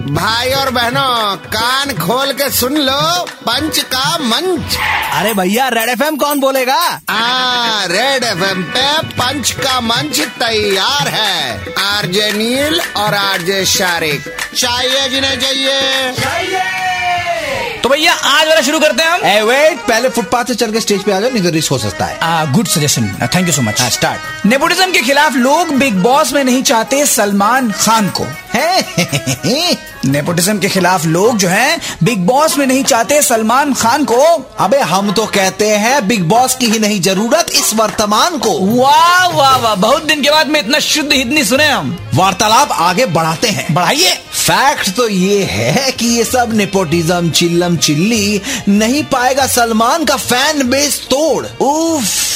भाई और बहनों कान खोल के सुन लो पंच का मंच। अरे भैया रेड एफएम कौन बोलेगा? आ रेड एफएम पे पंच का मंच तैयार है। आरजे नील और आरजे शारिक। चाहिए जिन्हें चाहिए। तो भैया आज वाला शुरू करते हैं हम। ए वेट पहले फुटपाथ से चल के स्टेज पे आ जाओ नहीं तो रिस्क हो सकता है। Good suggestion thank you so much start nepotism के खिलाफ लोग बिग बॉस में नहीं चाहते सलमान खान को। नेपोटिज्म के खिलाफ लोग जो हैं बिग बॉस में नहीं चाहते सलमान खान को। अबे हम तो कहते हैं बिग बॉस की ही नहीं ज़रूरत इस वर्तमान को। वाह वाह वाह बहुत दिन के बाद में इतना शुद्ध हिंदी सुने हम। वार्तालाप आगे बढ़ाते हैं। बढ़ाइए। फैक्ट तो ये है कि ये सब नेपोटिज्म चिल्लम चिल्ली नहीं पाएगा सलमान का फ़ैन बेस तोड़। उफ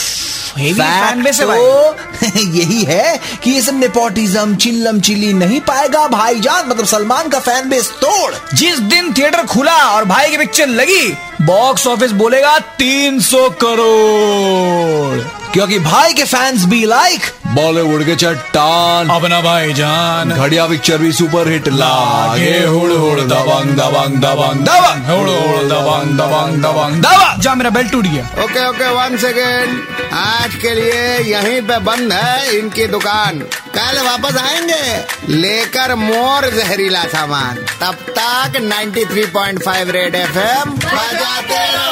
तो यही है कि ये सब नेपोटिज्म चिल्लम चिल्ली नहीं पाएगा भाईजान मतलब सलमान का फ़ैन बेस तोड़। जिस दिन थिएटर खुला और भाई की पिक्चर लगी बॉक्स ऑफ़िस बोलेगा 300 करोड़। क्योंकि भाई के फैंस भी लाइक बॉलीवुड के चट्टान। अपना भाई जान घड़िया पिक्चर भी सुपर हिट लागे। हुड़ हुड़ दबंग दबंग दबंग। दबंग। हुड़ हुड़ दबंग दबंग दबंग। दवा जा मेरा बेल्ट टूट गया। ओके ओके वन सेकेंड आज के लिए यहीं पे बंद है इनकी दुकान। कल वापस आएँगे। लेकर मोर जहरीला सामान। तब तक 93.5 रेड एफएम बजाते रहो।